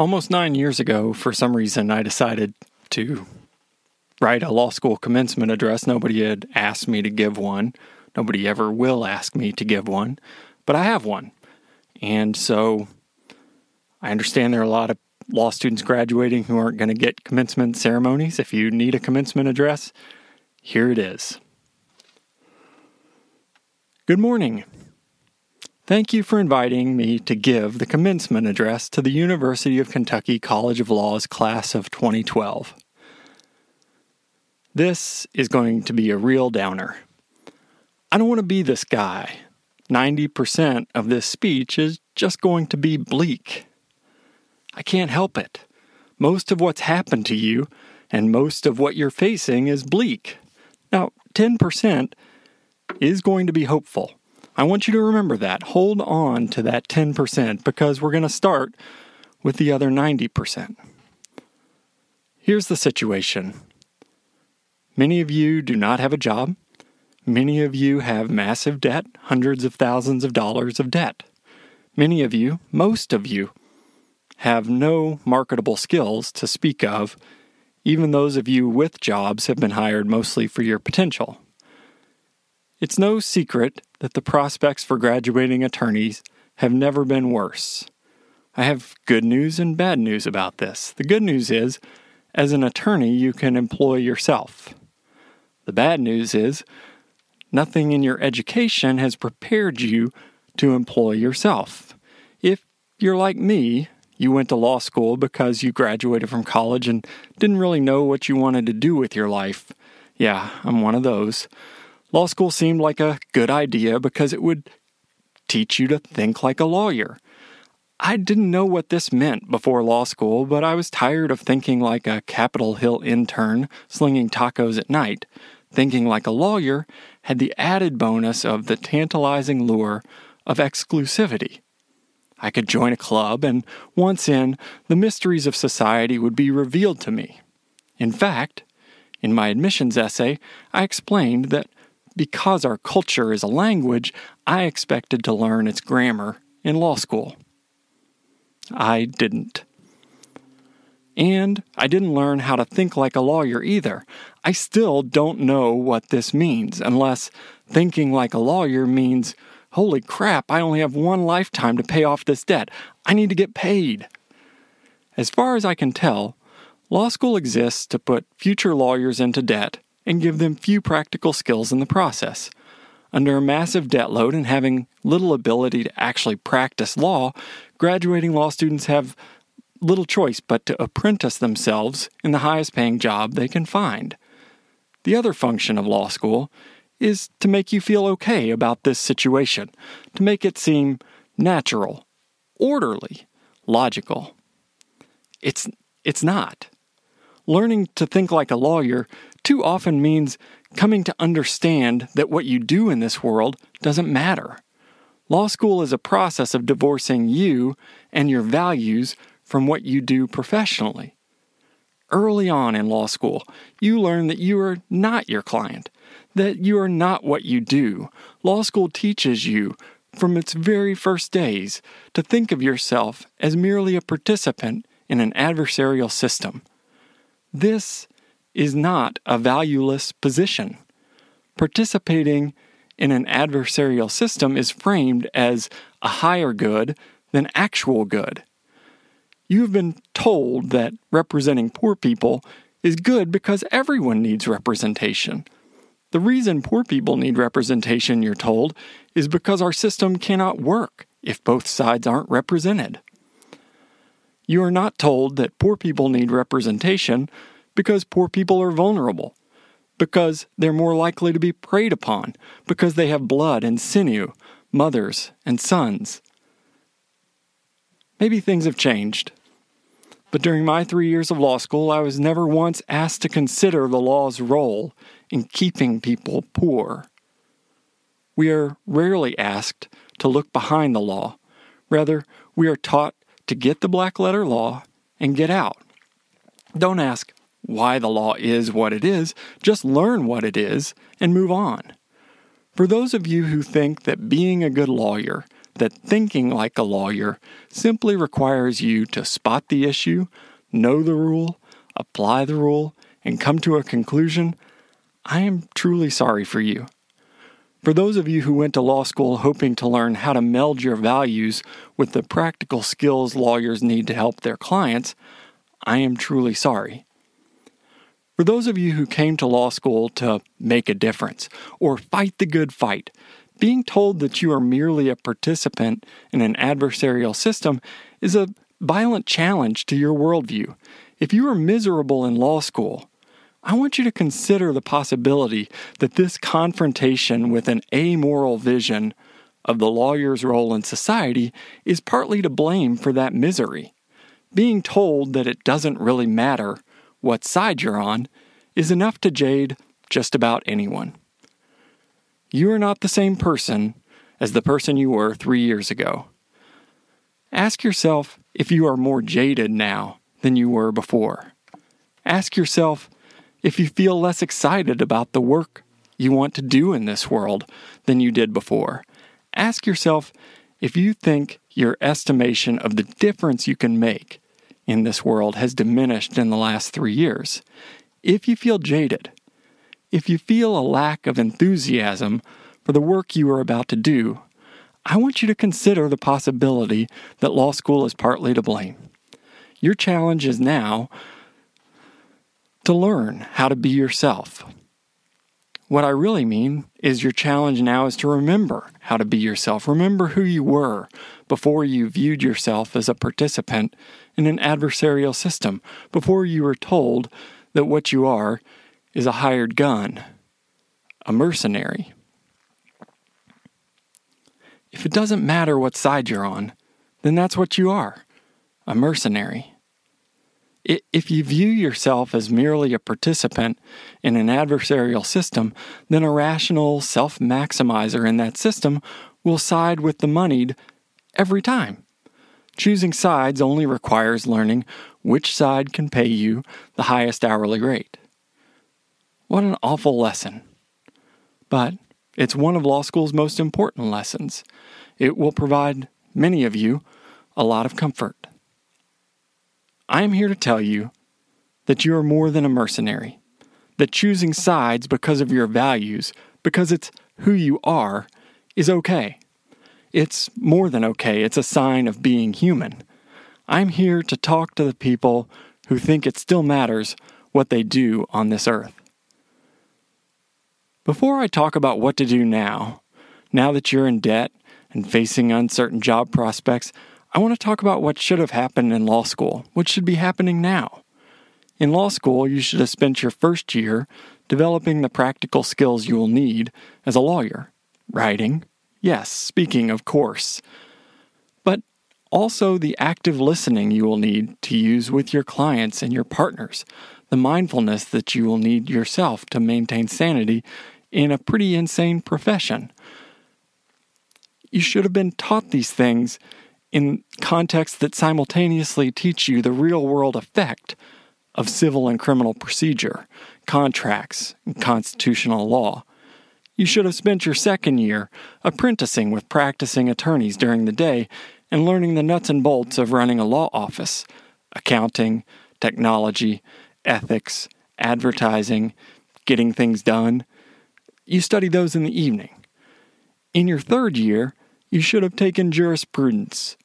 Almost nine years ago, for some reason, I decided to write a law school commencement address. Nobody had asked me to give one. Nobody ever will ask me to give one, but I have one. And so I understand there are a lot of law students graduating who aren't going to get commencement ceremonies. If you need a commencement address, here it is. Good morning. Thank you for inviting me to give the commencement address to the University of Kentucky College of Law's class of 2012. This is going to be a real downer. I don't want to be this guy. 90% of this speech is just going to be bleak. I can't help it. Most of what's happened to you and most of what you're facing is bleak. Now, 10% is going to be hopeful. I want you to remember that. Hold on to that 10% because we're going to start with the other 90%. Here's the situation many of you do not have a job. Many of you have massive debt, hundreds of thousands of dollars of debt. Many of you, most of you, have no marketable skills to speak of. Even those of you with jobs have been hired mostly for your potential. It's no secret that the prospects for graduating attorneys have never been worse. I have good news and bad news about this. The good news is, as an attorney, you can employ yourself. The bad news is, nothing in your education has prepared you to employ yourself. If you're like me, you went to law school because you graduated from college and didn't really know what you wanted to do with your life. Yeah, I'm one of those. Law school seemed like a good idea because it would teach you to think like a lawyer. I didn't know what this meant before law school, but I was tired of thinking like a Capitol Hill intern slinging tacos at night. Thinking like a lawyer had the added bonus of the tantalizing lure of exclusivity. I could join a club, and once in, the mysteries of society would be revealed to me. In fact, in my admissions essay, I explained that because our culture is a language, I expected to learn its grammar in law school. I didn't. And I didn't learn how to think like a lawyer either. I still don't know what this means, unless thinking like a lawyer means, holy crap, I only have one lifetime to pay off this debt. I need to get paid. As far as I can tell, law school exists to put future lawyers into debt and give them few practical skills in the process. Under a massive debt load and having little ability to actually practice law, graduating law students have little choice but to apprentice themselves in the highest paying job they can find. The other function of law school is to make you feel okay about this situation, to make it seem natural, orderly, logical. It's, it's not. Learning to think like a lawyer too often means coming to understand that what you do in this world doesn't matter. Law school is a process of divorcing you and your values from what you do professionally. Early on in law school, you learn that you are not your client, that you are not what you do. Law school teaches you from its very first days to think of yourself as merely a participant in an adversarial system. This is not a valueless position. Participating in an adversarial system is framed as a higher good than actual good. You have been told that representing poor people is good because everyone needs representation. The reason poor people need representation, you're told, is because our system cannot work if both sides aren't represented. You are not told that poor people need representation because poor people are vulnerable, because they're more likely to be preyed upon, because they have blood and sinew, mothers and sons. Maybe things have changed. But during my three years of law school, I was never once asked to consider the law's role in keeping people poor. We are rarely asked to look behind the law. Rather, we are taught to get the black letter law and get out. Don't ask, why the law is what it is, just learn what it is and move on. For those of you who think that being a good lawyer, that thinking like a lawyer simply requires you to spot the issue, know the rule, apply the rule, and come to a conclusion, I am truly sorry for you. For those of you who went to law school hoping to learn how to meld your values with the practical skills lawyers need to help their clients, I am truly sorry. For those of you who came to law school to make a difference or fight the good fight, being told that you are merely a participant in an adversarial system is a violent challenge to your worldview. If you are miserable in law school, I want you to consider the possibility that this confrontation with an amoral vision of the lawyer's role in society is partly to blame for that misery. Being told that it doesn't really matter what side you're on is enough to jade just about anyone. You are not the same person as the person you were three years ago. Ask yourself if you are more jaded now than you were before. Ask yourself if you feel less excited about the work you want to do in this world than you did before. Ask yourself if you think your estimation of the difference you can make in this world has diminished in the last three years. If you feel jaded, if you feel a lack of enthusiasm for the work you are about to do, I want you to consider the possibility that law school is partly to blame. Your challenge is now to learn how to be yourself. What I really mean is your challenge now is to remember how to be yourself. Remember who you were before you viewed yourself as a participant in an adversarial system, before you were told that what you are is a hired gun, a mercenary. If it doesn't matter what side you're on, then that's what you are a mercenary. If you view yourself as merely a participant in an adversarial system, then a rational self maximizer in that system will side with the moneyed every time. Choosing sides only requires learning which side can pay you the highest hourly rate. What an awful lesson. But it's one of law school's most important lessons. It will provide many of you a lot of comfort. I am here to tell you that you are more than a mercenary, that choosing sides because of your values, because it's who you are, is okay. It's more than okay, it's a sign of being human. I'm here to talk to the people who think it still matters what they do on this earth. Before I talk about what to do now, now that you're in debt and facing uncertain job prospects, I want to talk about what should have happened in law school, what should be happening now. In law school, you should have spent your first year developing the practical skills you will need as a lawyer. Writing, yes, speaking, of course, but also the active listening you will need to use with your clients and your partners, the mindfulness that you will need yourself to maintain sanity in a pretty insane profession. You should have been taught these things in contexts that simultaneously teach you the real world effect of civil and criminal procedure, contracts, and constitutional law. You should have spent your second year apprenticing with practicing attorneys during the day and learning the nuts and bolts of running a law office accounting, technology, ethics, advertising, getting things done. You study those in the evening. In your third year, you should have taken jurisprudence,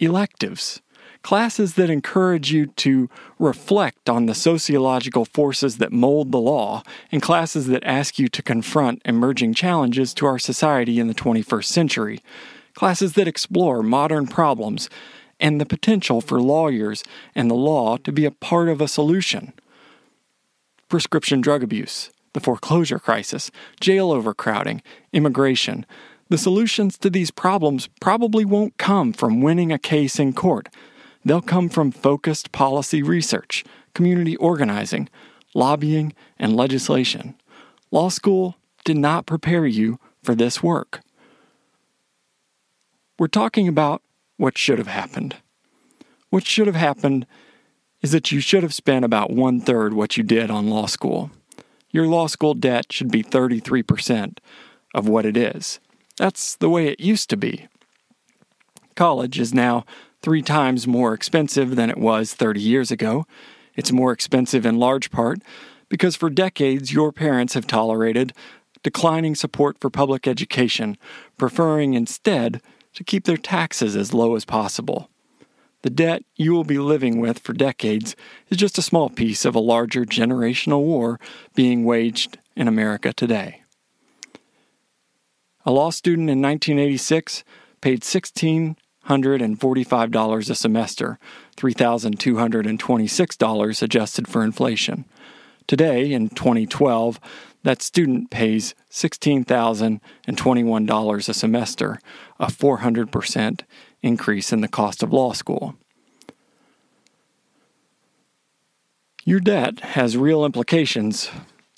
electives, classes that encourage you to reflect on the sociological forces that mold the law, and classes that ask you to confront emerging challenges to our society in the 21st century, classes that explore modern problems and the potential for lawyers and the law to be a part of a solution. Prescription drug abuse, the foreclosure crisis, jail overcrowding, immigration, the solutions to these problems probably won't come from winning a case in court. They'll come from focused policy research, community organizing, lobbying, and legislation. Law school did not prepare you for this work. We're talking about what should have happened. What should have happened is that you should have spent about one third what you did on law school. Your law school debt should be 33% of what it is. That's the way it used to be. College is now three times more expensive than it was 30 years ago. It's more expensive in large part because for decades your parents have tolerated declining support for public education, preferring instead to keep their taxes as low as possible. The debt you will be living with for decades is just a small piece of a larger generational war being waged in America today. A law student in 1986 paid $1,645 a semester, $3,226 adjusted for inflation. Today, in 2012, that student pays $16,021 a semester, a 400% increase in the cost of law school. Your debt has real implications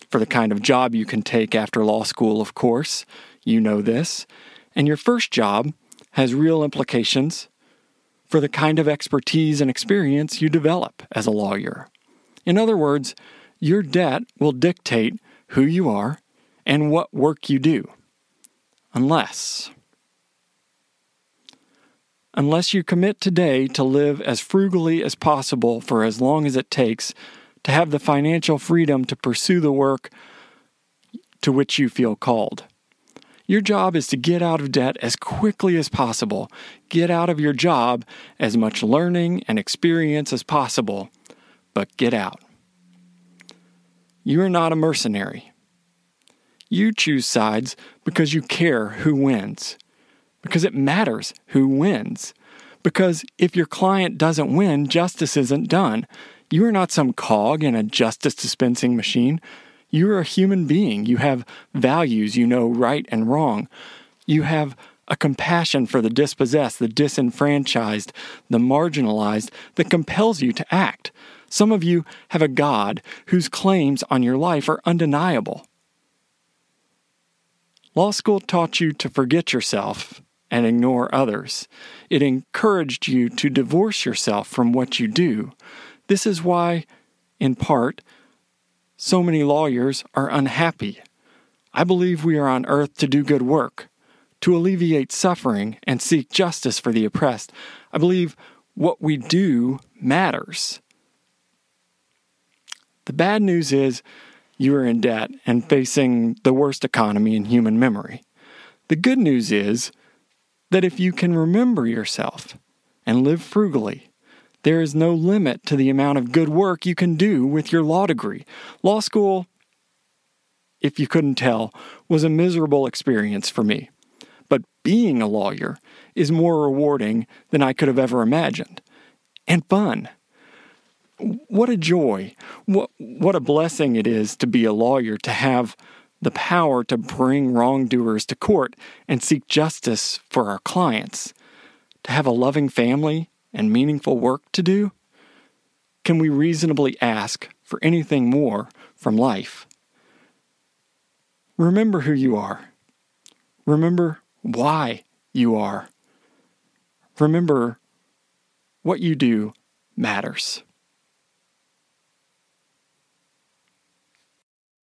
for the kind of job you can take after law school, of course. You know this. And your first job has real implications for the kind of expertise and experience you develop as a lawyer. In other words, your debt will dictate who you are and what work you do. Unless unless you commit today to live as frugally as possible for as long as it takes to have the financial freedom to pursue the work to which you feel called. Your job is to get out of debt as quickly as possible. Get out of your job as much learning and experience as possible, but get out. You are not a mercenary. You choose sides because you care who wins because it matters who wins. Because if your client doesn't win, justice isn't done. You are not some cog in a justice dispensing machine. You are a human being. You have values. You know right and wrong. You have a compassion for the dispossessed, the disenfranchised, the marginalized that compels you to act. Some of you have a God whose claims on your life are undeniable. Law school taught you to forget yourself and ignore others. It encouraged you to divorce yourself from what you do. This is why, in part, so many lawyers are unhappy. I believe we are on earth to do good work, to alleviate suffering and seek justice for the oppressed. I believe what we do matters. The bad news is you are in debt and facing the worst economy in human memory. The good news is that if you can remember yourself and live frugally, there is no limit to the amount of good work you can do with your law degree. Law school, if you couldn't tell, was a miserable experience for me. But being a lawyer is more rewarding than I could have ever imagined. And fun. What a joy. What, what a blessing it is to be a lawyer, to have the power to bring wrongdoers to court and seek justice for our clients, to have a loving family and meaningful work to do? Can we reasonably ask for anything more from life? Remember who you are. Remember why you are. Remember what you do matters.